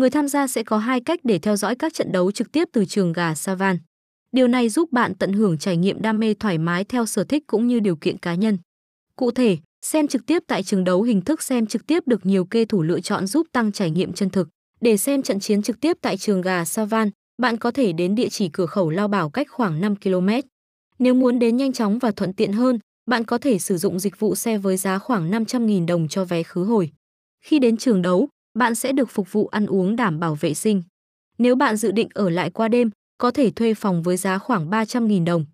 Người tham gia sẽ có hai cách để theo dõi các trận đấu trực tiếp từ trường gà Savan. Điều này giúp bạn tận hưởng trải nghiệm đam mê thoải mái theo sở thích cũng như điều kiện cá nhân. Cụ thể, xem trực tiếp tại trường đấu hình thức xem trực tiếp được nhiều kê thủ lựa chọn giúp tăng trải nghiệm chân thực. Để xem trận chiến trực tiếp tại trường gà Savan, bạn có thể đến địa chỉ cửa khẩu Lao Bảo cách khoảng 5 km. Nếu muốn đến nhanh chóng và thuận tiện hơn, bạn có thể sử dụng dịch vụ xe với giá khoảng 500.000 đồng cho vé khứ hồi. Khi đến trường đấu, bạn sẽ được phục vụ ăn uống đảm bảo vệ sinh. Nếu bạn dự định ở lại qua đêm, có thể thuê phòng với giá khoảng 300.000 đồng.